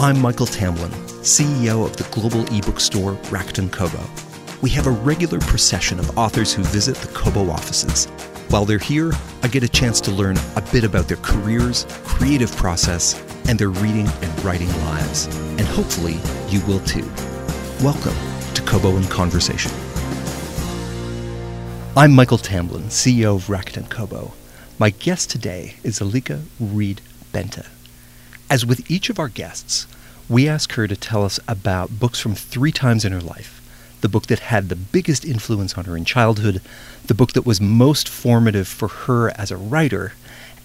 I'm Michael Tamblyn, CEO of the global ebook store Rakuten Kobo. We have a regular procession of authors who visit the Kobo offices. While they're here, I get a chance to learn a bit about their careers, creative process, and their reading and writing lives. And hopefully, you will too. Welcome to Kobo in Conversation. I'm Michael Tamblyn, CEO of Rakuten Kobo. My guest today is Zalika Reid Benta. As with each of our guests, we ask her to tell us about books from three times in her life the book that had the biggest influence on her in childhood, the book that was most formative for her as a writer,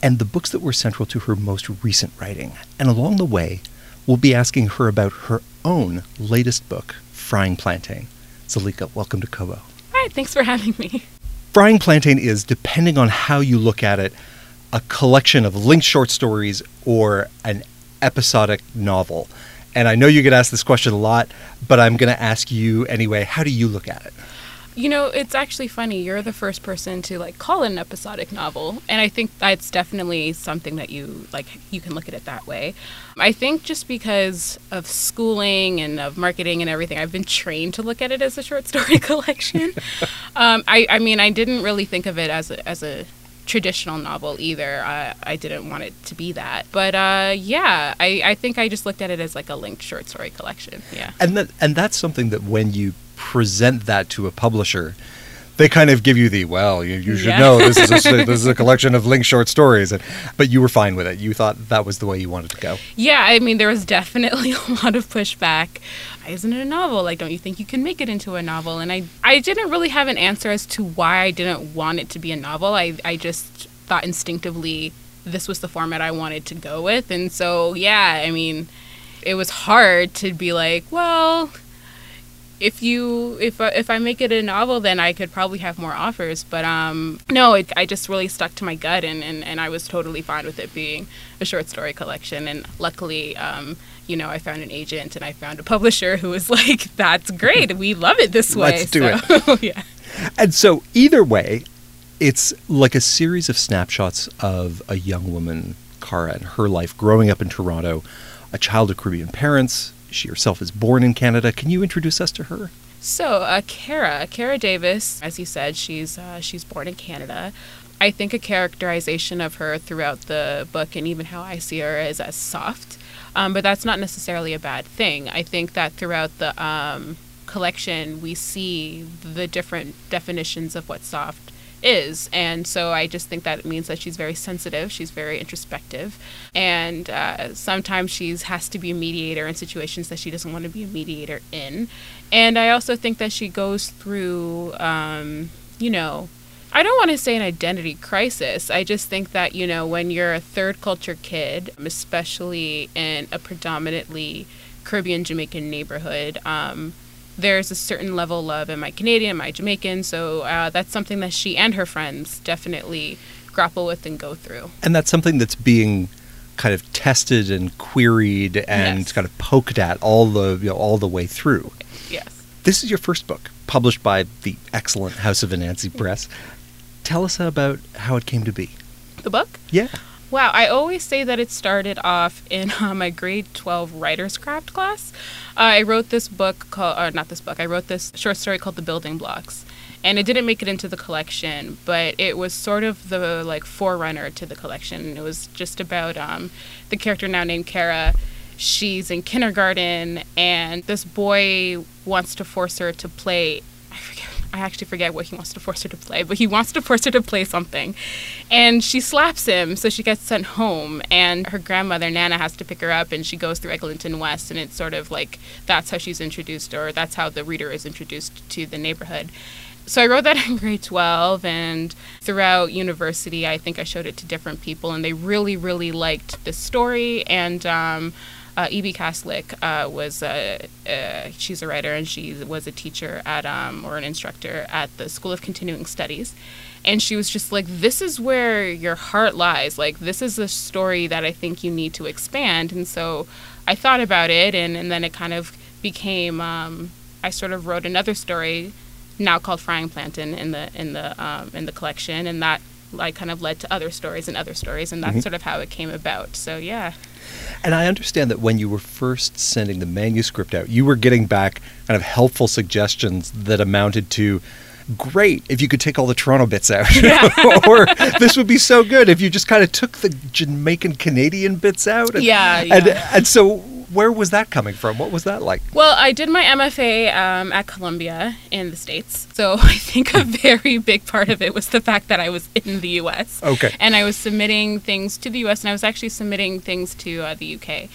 and the books that were central to her most recent writing. And along the way, we'll be asking her about her own latest book, Frying Plantain. Zalika, welcome to Kobo. Hi, thanks for having me. Frying Plantain is, depending on how you look at it, a collection of linked short stories or an episodic novel. And I know you get asked this question a lot, but I'm going to ask you anyway. How do you look at it? You know, it's actually funny. You're the first person to like call it an episodic novel, and I think that's definitely something that you like. You can look at it that way. I think just because of schooling and of marketing and everything, I've been trained to look at it as a short story collection. um, I, I mean, I didn't really think of it as a, as a traditional novel either. Uh, I didn't want it to be that. But uh, yeah, I, I think I just looked at it as like a linked short story collection. Yeah. And that and that's something that when you present that to a publisher, they kind of give you the well, you, you should yeah. know this is a, this is a collection of linked short stories, and, but you were fine with it. You thought that was the way you wanted to go. Yeah, I mean there was definitely a lot of pushback. Why isn't it a novel? Like, don't you think you can make it into a novel? And I I didn't really have an answer as to why I didn't want it to be a novel. I I just thought instinctively this was the format I wanted to go with, and so yeah, I mean it was hard to be like, well if you if uh, if I make it a novel, then I could probably have more offers. But um, no, it, I just really stuck to my gut, and, and, and I was totally fine with it being a short story collection. And luckily, um, you know, I found an agent and I found a publisher who was like, "That's great, we love it this way." Let's do so, it. yeah. And so either way, it's like a series of snapshots of a young woman, Kara, and her life growing up in Toronto, a child of Caribbean parents she herself is born in Canada. Can you introduce us to her? So, uh, Kara, Kara Davis, as you said, she's uh, she's born in Canada. I think a characterization of her throughout the book and even how I see her is as soft, um, but that's not necessarily a bad thing. I think that throughout the um, collection, we see the different definitions of what soft is. And so I just think that it means that she's very sensitive, she's very introspective, and uh, sometimes she has to be a mediator in situations that she doesn't want to be a mediator in. And I also think that she goes through, um, you know, I don't want to say an identity crisis. I just think that, you know, when you're a third culture kid, especially in a predominantly Caribbean Jamaican neighborhood, um, there's a certain level of am I Canadian, am I Jamaican? So uh, that's something that she and her friends definitely grapple with and go through. And that's something that's being kind of tested and queried and yes. kind of poked at all the you know, all the way through. Yes. This is your first book, published by the excellent House of Anansi Press. Tell us about how it came to be. The book? Yeah. Wow, I always say that it started off in uh, my grade 12 writer's craft class. Uh, I wrote this book called, or not this book, I wrote this short story called The Building Blocks. And it didn't make it into the collection, but it was sort of the like forerunner to the collection. It was just about um, the character now named Kara. She's in kindergarten, and this boy wants to force her to play I actually forget what he wants to force her to play, but he wants to force her to play something. And she slaps him, so she gets sent home. And her grandmother, Nana, has to pick her up, and she goes through Eglinton West. And it's sort of like that's how she's introduced, or that's how the reader is introduced to the neighborhood. So I wrote that in grade 12, and throughout university, I think I showed it to different people, and they really, really liked the story. And um, uh, Ibi Kaslik uh, was a, uh, she's a writer and she was a teacher at um, or an instructor at the School of Continuing Studies, and she was just like, "This is where your heart lies. Like this is a story that I think you need to expand." And so I thought about it, and, and then it kind of became. Um, I sort of wrote another story, now called Frying Plantain in the in the um, in the collection, and that like kind of led to other stories and other stories, and that's sort of how it came about. So yeah. And I understand that when you were first sending the manuscript out, you were getting back kind of helpful suggestions that amounted to great if you could take all the Toronto bits out. or this would be so good if you just kind of took the Jamaican Canadian bits out. And, Yeah, And, yeah. and so where was that coming from? What was that like? Well, I did my MFA um, at Columbia in the States. So I think a very big part of it was the fact that I was in the US. Okay. And I was submitting things to the US and I was actually submitting things to uh, the UK.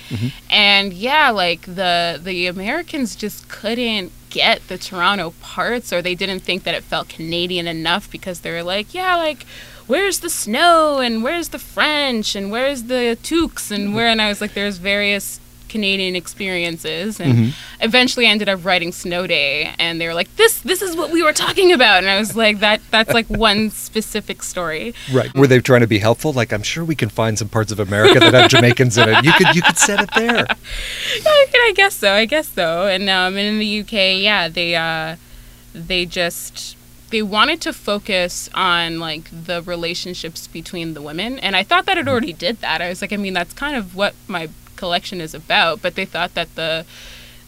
And yeah, like the the Americans just couldn't get the Toronto parts or they didn't think that it felt Canadian enough because they were like, yeah, like where's the snow and where's the French and where's the toques and where and I was like there's various Canadian experiences and eventually I ended up writing Snow Day and they were like this this is what we were talking about and I was like that that's like one specific story. Right. Were they trying to be helpful? Like, I'm sure we can find some parts of America that have Jamaicans in it. You could you could set it there. I, I guess so. I guess so. And um, and in the UK, yeah, they uh, they just they wanted to focus on like the relationships between the women, and I thought that it already did that. I was like, I mean, that's kind of what my collection is about. But they thought that the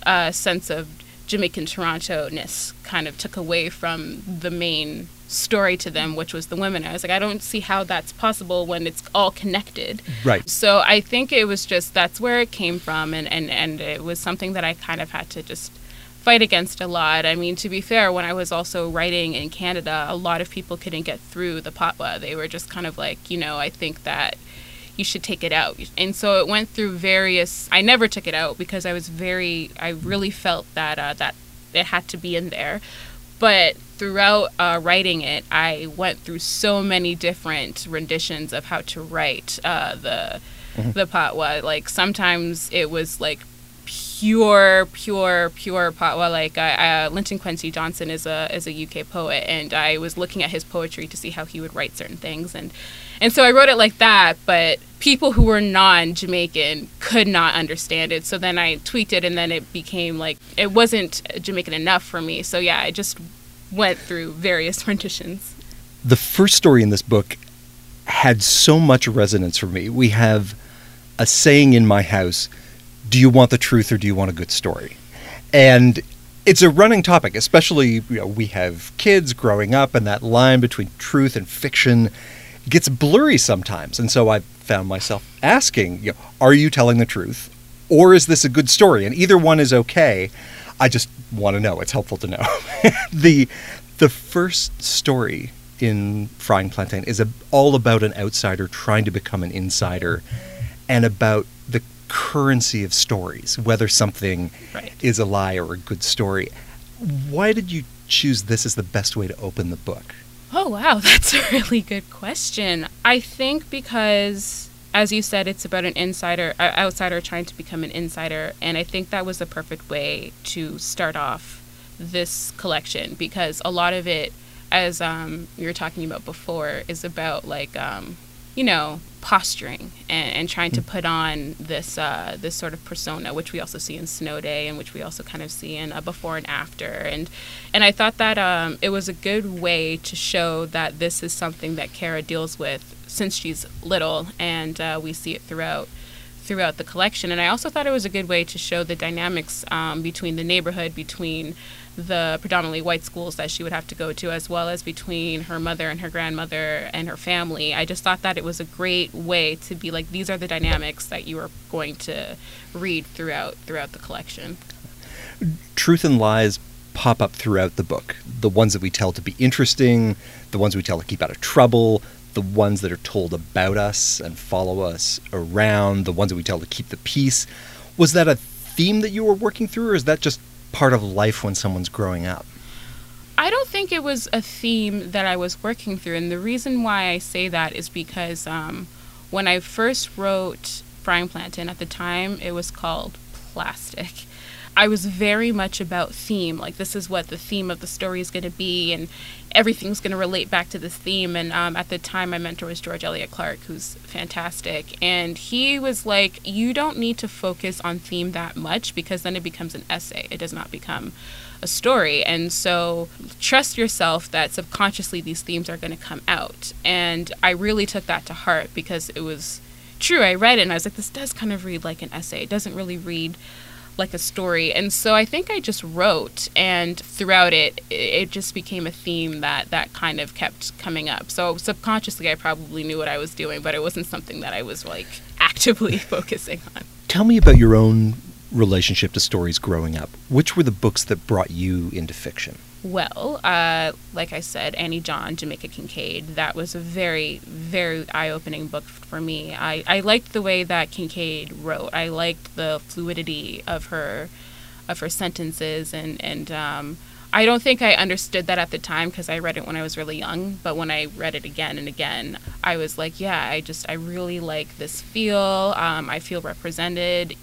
uh, sense of Jamaican Toronto ness kind of took away from the main story to them, which was the women. I was like, I don't see how that's possible when it's all connected. Right. So I think it was just that's where it came from, and, and, and it was something that I kind of had to just fight against a lot. I mean, to be fair, when I was also writing in Canada, a lot of people couldn't get through the patwa. They were just kind of like, you know, I think that you should take it out. And so it went through various. I never took it out because I was very. I really felt that uh, that it had to be in there. But throughout uh, writing it, I went through so many different renditions of how to write uh, the the patwa. Like sometimes it was like pure, pure, pure patwa. Like uh, Linton Kwesi Johnson is a is a UK poet, and I was looking at his poetry to see how he would write certain things, and and so I wrote it like that. But people who were non-Jamaican could not understand it. So then I tweaked it, and then it became like it wasn't Jamaican enough for me. So yeah, I just went through various renditions. the first story in this book had so much resonance for me. We have a saying in my house do you want the truth or do you want a good story? And it's a running topic, especially you know, we have kids growing up, and that line between truth and fiction gets blurry sometimes. And so I found myself asking, you know, are you telling the truth or is this a good story? And either one is okay. I just want to know. It's helpful to know. the the first story in Frying Plantain is a, all about an outsider trying to become an insider and about the currency of stories, whether something Right. is a lie or a good story. Why did you choose this as the best way to open the book? Oh, wow, that's a really good question. I think because, as you said, it's about an insider, uh, outsider trying to become an insider, and I think that was the perfect way to start off this collection because a lot of it, as um, you were talking about before, is about like, um, you know, posturing and, and trying to put on this uh, this sort of persona, which we also see in Snow Day, and which we also kind of see in uh, Before and After, and and I thought that um, it was a good way to show that this is something that Kara deals with since she's little, and uh, we see it throughout throughout the collection. And I also thought it was a good way to show the dynamics um, between the neighborhood, between the predominantly white schools that she would have to go to, as well as between her mother and her grandmother and her family. I just thought that it was a great way to be like, these are the dynamics that you are going to read throughout throughout the collection. truth and lies pop up throughout the book. The ones that we tell to be interesting, the ones we tell to keep out of trouble, the ones that are told about us and follow us around, the ones that we tell to keep the peace. Was that a theme that you were working through, or is that just part of life when someone's growing up? I don't think it was a theme that I was working through, and the reason why I say that is because um, when I first wrote Frying Plantain at the time, it was called Plastic. I was very much about theme. Like, this is what the theme of the story is going to be, and everything's going to relate back to this theme. And um, at the time, my mentor was George Elliott Clarke, who's fantastic. And he was like, You don't need to focus on theme that much because then it becomes an essay. It does not become a story. And so trust yourself that subconsciously these themes are going to come out. And I really took that to heart because it was true. I read it and I was like, this does kind of read like an essay. It doesn't really read like a story. And so I think I just wrote and throughout it it just became a theme that that kind of kept coming up. So subconsciously I probably knew what I was doing, but it wasn't something that I was like actively focusing on. Tell me about your own relationship to stories growing up. Which were the books that brought you into fiction? Well, uh, like I said, Annie John, Jamaica Kincaid, that was a very, very eye opening book for me. I, I liked the way that Kincaid wrote. I liked the fluidity of her of her sentences and, and um, I don't think I understood that at the time because I read it when I was really young. But when I read it again and again, I was like, yeah, I just, I really like this feel. Um, I feel represented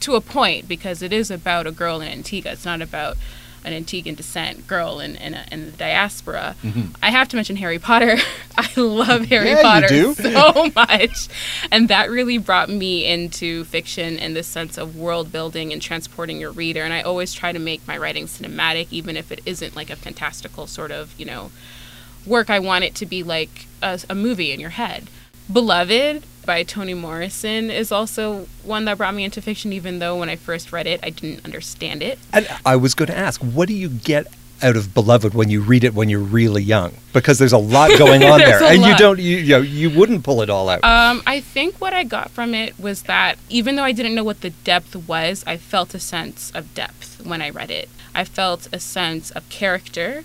to a point because it is about a girl in Antigua. It's not about an Antiguan descent girl in in, a, in the diaspora. Mm-hmm. I have to mention Harry Potter. I love Harry yeah, Potter so much, and that really brought me into fiction in the sense of world building and transporting your reader. And I always try to make my writing cinematic, even if it isn't like a fantastical sort of you know work. I want it to be like a, a movie in your head. Beloved by Toni Morrison is also one that brought me into fiction, even though when I first read it, I didn't understand it. And I was going to ask, what do you get out of Beloved when you read it when you're really young? Because there's a lot going on there, and lot. you don't, you, you know, you wouldn't pull it all out. Um, I think what I got from it was that even though I didn't know what the depth was, I felt a sense of depth when I read it. I felt a sense of character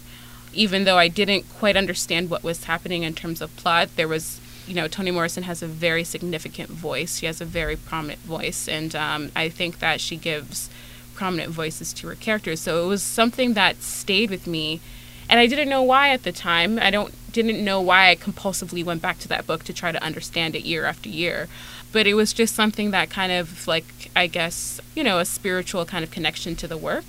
even though I didn't quite understand what was happening in terms of plot, there was you know, Toni Morrison has a very significant voice. She has a very prominent voice, and um, I think that she gives prominent voices to her characters. So it was something that stayed with me, and I didn't know why at the time. I don't didn't know why I compulsively went back to that book to try to understand it year after year. But it was just something that kind of like I guess you know a spiritual kind of connection to the work.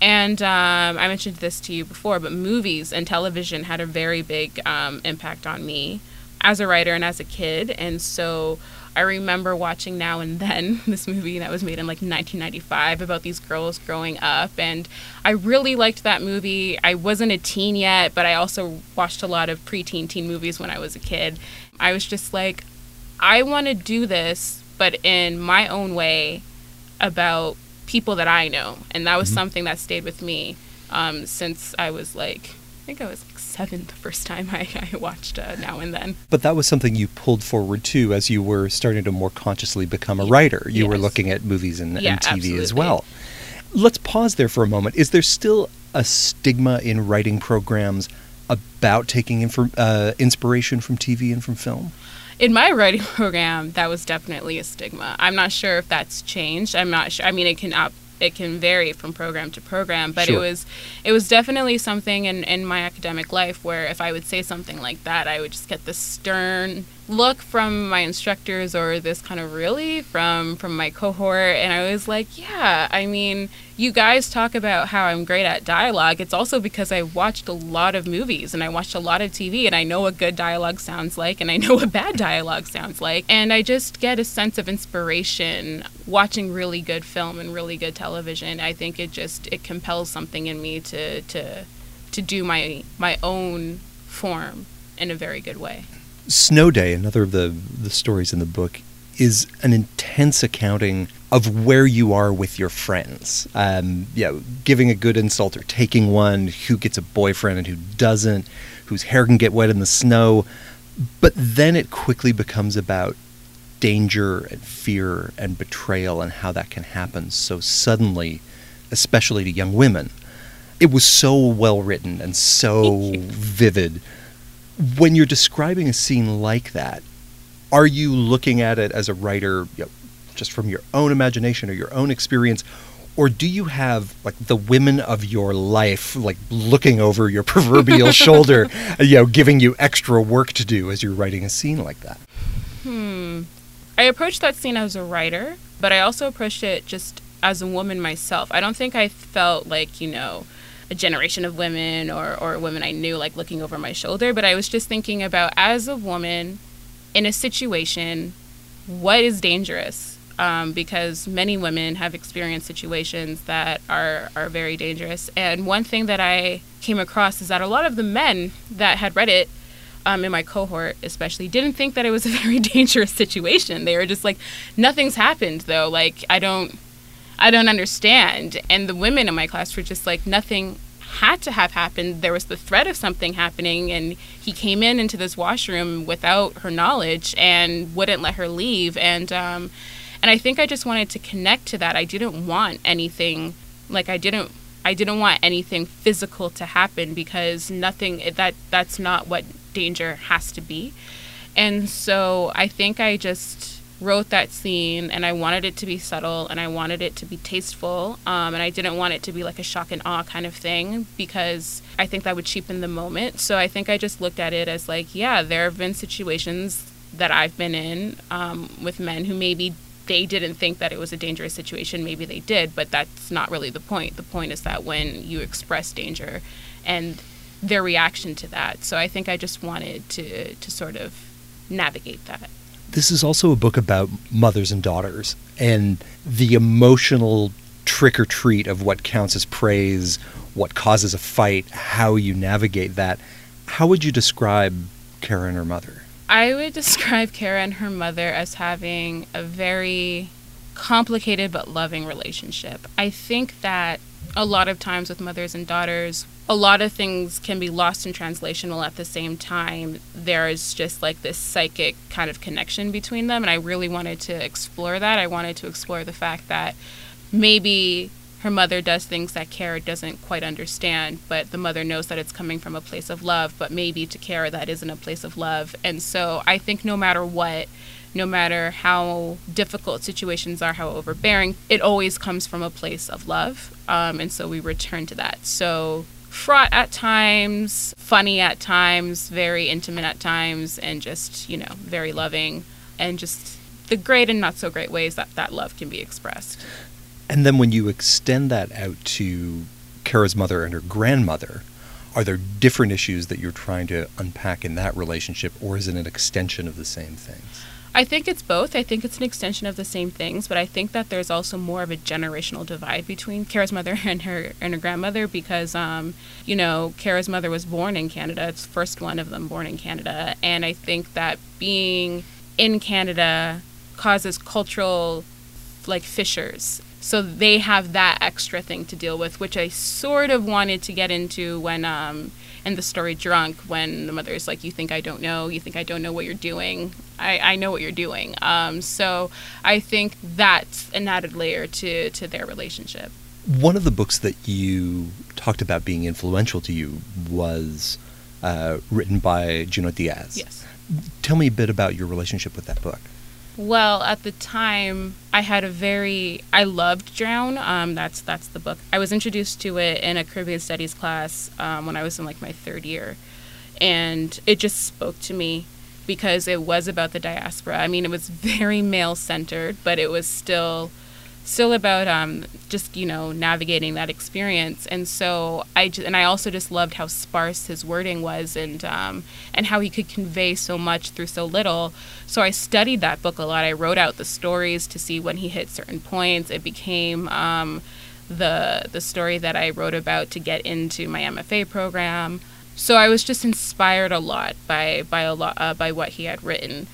And um, I mentioned this to you before, but movies and television had a very big um, impact on me as a writer and as a kid. And so I remember watching Now and Then, this movie that was made in like 1995 about these girls growing up. And I really liked that movie. I wasn't a teen yet, but I also watched a lot of preteen teen movies when I was a kid. I was just like, I want to do this, but in my own way about people that I know. And that was mm-hmm. something that stayed with me um, since I was like I think I was seven the first time I, I watched uh, Now and Then. But that was something you pulled forward too as you were starting to more consciously become a writer. You yes. were looking at movies and, yeah, and TV absolutely. as well. Let's pause there for a moment. Is there still a stigma in writing programs about taking infor- uh, inspiration from TV and from film? in my writing program, that was definitely a stigma. I'm not sure if that's changed. I'm not sure. I mean, it can op- it can vary from program to program but sure. it was it was definitely something in, in my academic life where if i would say something like that i would just get this stern look from my instructors or this kind of really from from my cohort and i was like yeah i mean you guys talk about how i'm great at dialogue. It's also because i watched a lot of movies and i watched a lot of tv and i know what good dialogue sounds like and i know what bad dialogue sounds like. And i just get a sense of inspiration watching really good film and really good television. I think it just it compels something in me to to to do my my own form in a very good way Snow Day, another of the, the stories in the book, is an intense accounting of where you are with your friends. Um, yeah, giving a good insult or taking one, who gets a boyfriend and who doesn't, whose hair can get wet in the snow. But then it quickly becomes about danger and fear and betrayal and how that can happen so suddenly, especially to young women. It was so well written and so vivid when you're describing a scene like that, are you looking at it as a writer you know, just from your own imagination or your own experience? Or do you have like the women of your life like looking over your proverbial shoulder, you know, giving you extra work to do as you're writing a scene like that? Hmm. I approached that scene as a writer, but I also approached it just as a woman myself. I don't think I felt like, you know, a generation of women or, or women I knew like looking over my shoulder, but I was just thinking about as a woman in a situation, what is dangerous? Um, because many women have experienced situations that are, are very dangerous. And one thing that I came across is that a lot of the men that had read it um, in my cohort, especially, didn't think that it was a very dangerous situation. They were just like, nothing's happened though. Like, I don't, I don't understand. And the women in my class were just like, nothing had to have happened. There was the threat of something happening, and he came in into this washroom without her knowledge and wouldn't let her leave. And um, and I think I just wanted to connect to that. I didn't want anything like I didn't I didn't want anything physical to happen because nothing that that's not what danger has to be. And so I think I just wrote that scene and I wanted it to be subtle and I wanted it to be tasteful. Um, and I didn't want it to be like a shock and awe kind of thing because I think that would cheapen the moment. So I think I just looked at it as like, yeah, there have been situations that I've been in um, with men who maybe they didn't think that it was a dangerous situation. Maybe they did, but that's not really the point. The point is that when you express danger and their reaction to that. So I think I just wanted to, to sort of navigate that. This is also a book about mothers and daughters and the emotional trick or treat of what counts as praise, what causes a fight, how you navigate that. How would you describe Kara and her mother? I would describe Kara and her mother as having a very complicated but loving relationship. I think that a lot of times with mothers and daughters, a lot of things can be lost in translation while at the same time there's just like this psychic kind of connection between them and I really wanted to explore that. I wanted to explore the fact that maybe her mother does things that Kara doesn't quite understand, but the mother knows that it's coming from a place of love, but maybe to Kara that isn't a place of love. And so I think no matter what, no matter how difficult situations are, how overbearing, it always comes from a place of love. Um, and so we return to that. So fraught at times, funny at times, very intimate at times, and just, you know, very loving, and just the great and not so great ways that that love can be expressed. And then when you extend that out to Kara's mother and her grandmother, are there different issues that you're trying to unpack in that relationship, or is it an extension of the same things? I think it's both. I think it's an extension of the same things, but I think that there's also more of a generational divide between Kara's mother and her and her grandmother because, um, you know, Kara's mother was born in Canada. It's first one of them born in Canada, and I think that being in Canada causes cultural like fissures so they have that extra thing to deal with, which I sort of wanted to get into when um, in the story Drunk, when the mother is like, "You think I don't know? You think I don't know what you're doing? I, I know what you're doing." Um, so I think that's an added layer to to their relationship. One of the books that you talked about being influential to you was uh, written by Junot Diaz. Yes. Tell me a bit about your relationship with that book. Well, at the time, I had a very I loved Drown. Um, that's that's the book. I was introduced to it in a Caribbean Studies class um, when I was in like my third year, and it just spoke to me because it was about the diaspora. I mean, it was very male centered, but it was still still about um, just you know navigating that experience. And so i just, and i also just loved how sparse his wording was and um, and how he could convey so much through so little. So i studied that book a lot. I wrote out the stories to see when he hit certain points. It became um, the the story that i wrote about to get into my mfa program. So i was just inspired a lot by by a lot uh, by what he had written.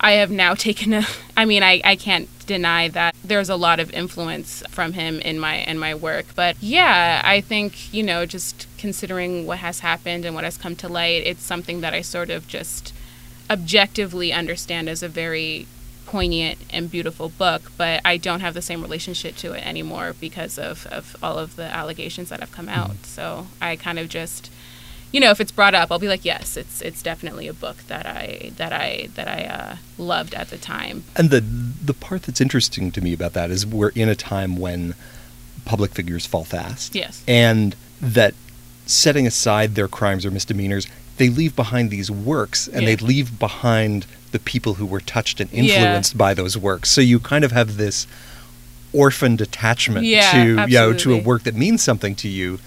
I have now taken a I mean I, I can't deny that there's a lot of influence from him in my in my work. But yeah, I think, you know, just considering what has happened and what has come to light, it's something that I sort of just objectively understand as a very poignant and beautiful book, but I don't have the same relationship to it anymore because of, of all of the allegations that have come out. Mm-hmm. So I kind of just you know, if it's brought up, I'll be like, yes, it's it's definitely a book that I that I that I uh, loved at the time. And the the part that's interesting to me about that is we're in a time when public figures fall fast. Yes. And that setting aside their crimes or misdemeanors, they leave behind these works and yeah. they leave behind the people who were touched and influenced yeah. by those works. So you kind of have this orphaned attachment Yeah, to you know to a work that means something to you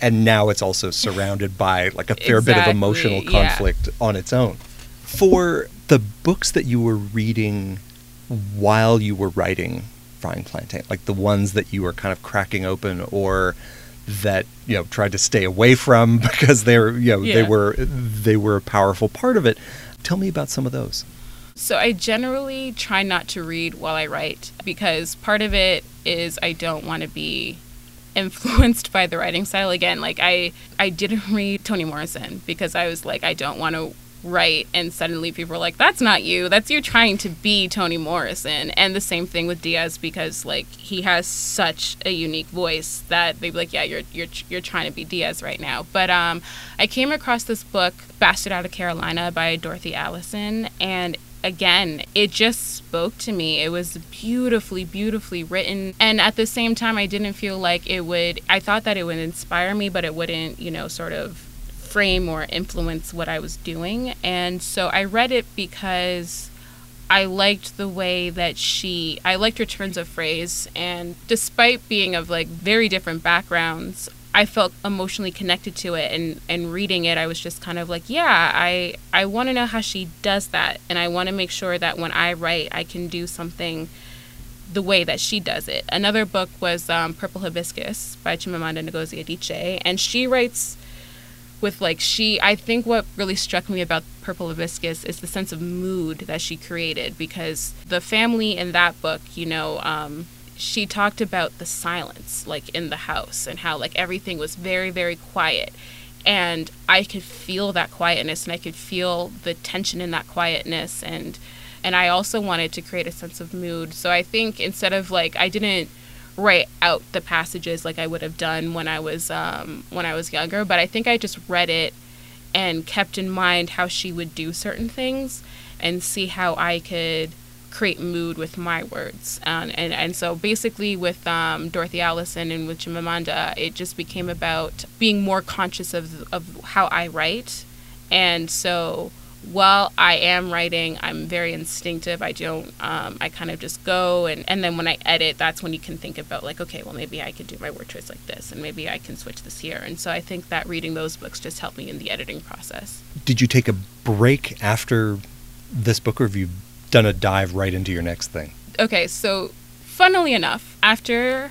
and now it's also surrounded by like a fair bit of Exactly, emotional yeah. conflict on its own. For the books that you were reading while you were writing frying plantain like the ones that you were kind of cracking open or that you know tried to stay away from because they're you know they were they were a powerful part of it tell me about some of those. So I generally try not to read while I write because part of it is I don't want to be influenced by the writing style again like I I didn't read Toni Morrison because I was like I don't want to write and suddenly people are like that's not you. That's you trying to be Toni Morrison. And the same thing with Diaz because like he has such a unique voice that they'd be like yeah you're you're you're trying to be Diaz right now. But um I came across this book Bastard Out of Carolina by Dorothy Allison and again, it just spoke to me. It was beautifully, beautifully written. And at the same time, I didn't feel like it would, I thought that it would inspire me, but it wouldn't, you know, sort of frame or influence what I was doing. And so I read it because I liked the way that she, I liked her turns of phrase. And despite being of like very different backgrounds, I felt emotionally connected to it and and reading it I was just kind of like yeah I I want to know how she does that and I want to make sure that when I write I can do something the way that she does it. Another book was um, Purple Hibiscus by Chimamanda Ngozi Adichie and she writes with like she I think what really struck me about Purple Hibiscus is the sense of mood that she created because the family in that book, you know, um, she talked about the silence like in the house and how like everything was very very quiet and I could feel that quietness and I could feel the tension in that quietness and and I also wanted to create a sense of mood. So I think instead of like I didn't write out the passages like I would have done when I was um, when I was younger, but I think I just read it and kept in mind how she would do certain things and see how I could create mood with my words. Um, and and so basically with um, Dorothy Allison and with Chimamanda, it just became about being more conscious of of how I write, and so while I am writing, I'm very instinctive. I don't, um, I kind of just go, and, and then when I edit, that's when you can think about, like, okay, well, maybe I could do my word choice like this, and maybe I can switch this here. And so I think that reading those books just helped me in the editing process. did you take a break after this book you done a dive right into your next thing Okay, so funnily enough, after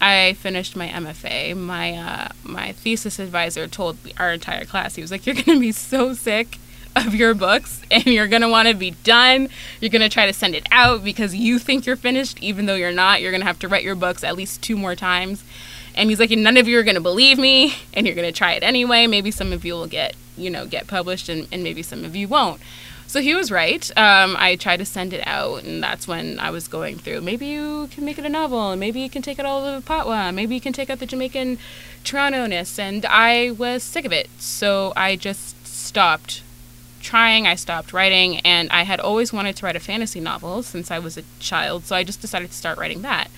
I finished my MFA, my uh, my thesis advisor told our entire class, he was like, "You're gonna be so sick of your books, and you're gonna want to be done. You're gonna try to send it out because you think you're finished, even though you're not. You're gonna have to write your books at least two more times." And he's like, "And none of you are gonna believe me, and you're gonna try it anyway. Maybe some of you will get, you know, get published, and, and maybe some of you won't." So he was right. Um, I tried to send it out, and that's when I was going through. Maybe you can make it a novel, and maybe you can take out all the patwa, maybe you can take out the Jamaican Toronto-ness, and I was sick of it. So I just stopped trying. I stopped writing, and I had always wanted to write a fantasy novel since I was a child. So I just decided to start writing that.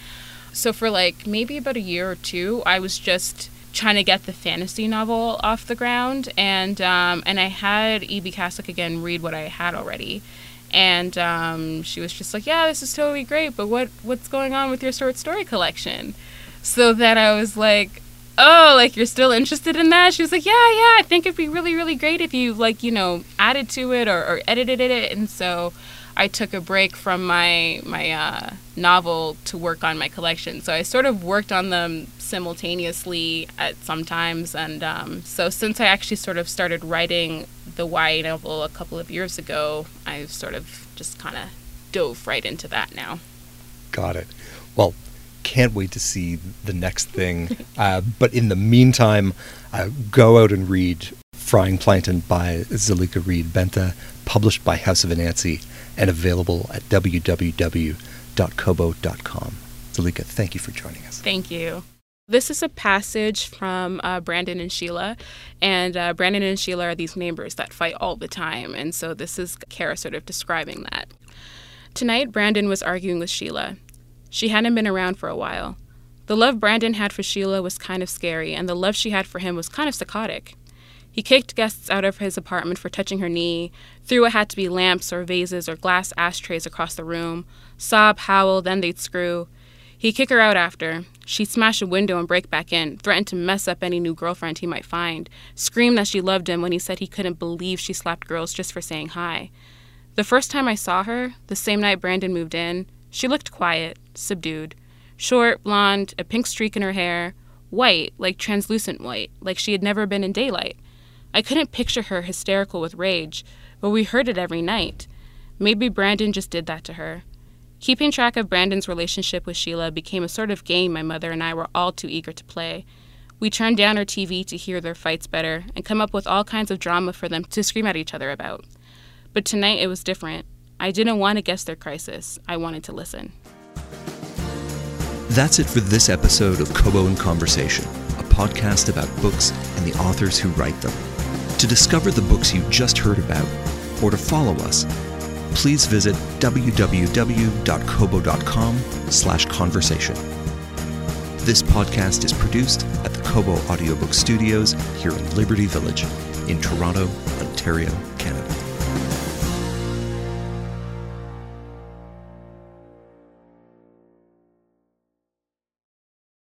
So for like maybe about a year or two, I was just trying to get the fantasy novel off the ground, and um, and I had Ibi Kaslik again read what I had already, and um, she was just like, "Yeah, this is totally great, but what what's going on with your short story collection?" So then I was like, "Oh, like you're still interested in that?" She was like, "Yeah, yeah, I think it'd be really really great if you like you know added to it or, or edited it," and so. I took a break from my my uh, novel to work on my collection. So I sort of worked on them simultaneously at sometimes, and um, so since I actually sort of started writing the YA novel a couple of years ago, I've sort of just kind of dove right into that now. Got it. Well, can't wait to see the next thing. uh, but in the meantime, uh, go out and read Frying Plantain by Zalika Reid Benta, published by House of Anansi and available at www.kobo.com. Zalika, thank you for joining us. Thank you. This is a passage from uh, Brandon and Sheila. And uh, Brandon and Sheila are these neighbors that fight all the time. And so this is Kara sort of describing that. Tonight, Brandon was arguing with Sheila. She hadn't been around for a while. The love Brandon had for Sheila was kind of scary, and the love she had for him was kind of psychotic. He kicked guests out of his apartment for touching her knee, threw what had to be lamps or vases or glass ashtrays across the room, sob, howl, then they'd screw. He'd kick her out after. She'd smash a window and break back in, threaten to mess up any new girlfriend he might find, scream that she loved him when he said he couldn't believe she slapped girls just for saying hi. The first time I saw her, the same night Brandon moved in, she looked quiet, subdued. Short, blonde, a pink streak in her hair, white, like translucent white, like she had never been in daylight. I couldn't picture her hysterical with rage, but we heard it every night. Maybe Brandon just did that to her. Keeping track of Brandon's relationship with Sheila became a sort of game my mother and I were all too eager to play. We turned down our TV to hear their fights better and come up with all kinds of drama for them to scream at each other about. But tonight it was different. I didn't want to guess their crisis, I wanted to listen. That's it for this episode of Kobo in Conversation, a podcast about books and the authors who write them. To discover the books you just heard about, or to follow us, please visit www.kobo.com slash conversation. This podcast is produced at the Kobo Audiobook Studios here in Liberty Village in Toronto, Ontario, Canada.